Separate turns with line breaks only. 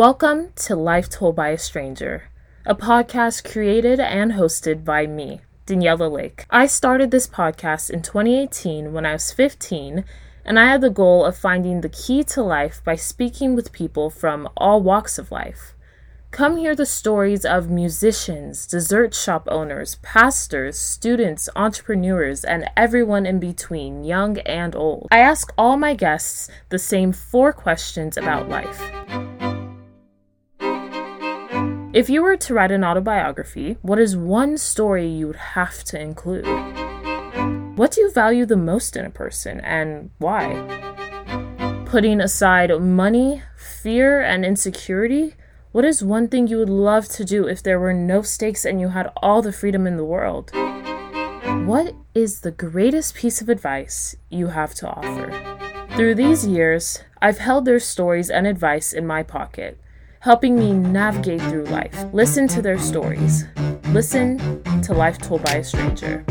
Welcome to Life Told by a Stranger, a podcast created and hosted by me, Daniella Lake. I started this podcast in 2018 when I was 15, and I had the goal of finding the key to life by speaking with people from all walks of life. Come hear the stories of musicians, dessert shop owners, pastors, students, entrepreneurs, and everyone in between, young and old. I ask all my guests the same four questions about life. If you were to write an autobiography, what is one story you would have to include? What do you value the most in a person and why? Putting aside money, fear, and insecurity, what is one thing you would love to do if there were no stakes and you had all the freedom in the world? What is the greatest piece of advice you have to offer? Through these years, I've held their stories and advice in my pocket, helping me navigate through life. Listen to their stories. Listen to Life Told by a Stranger.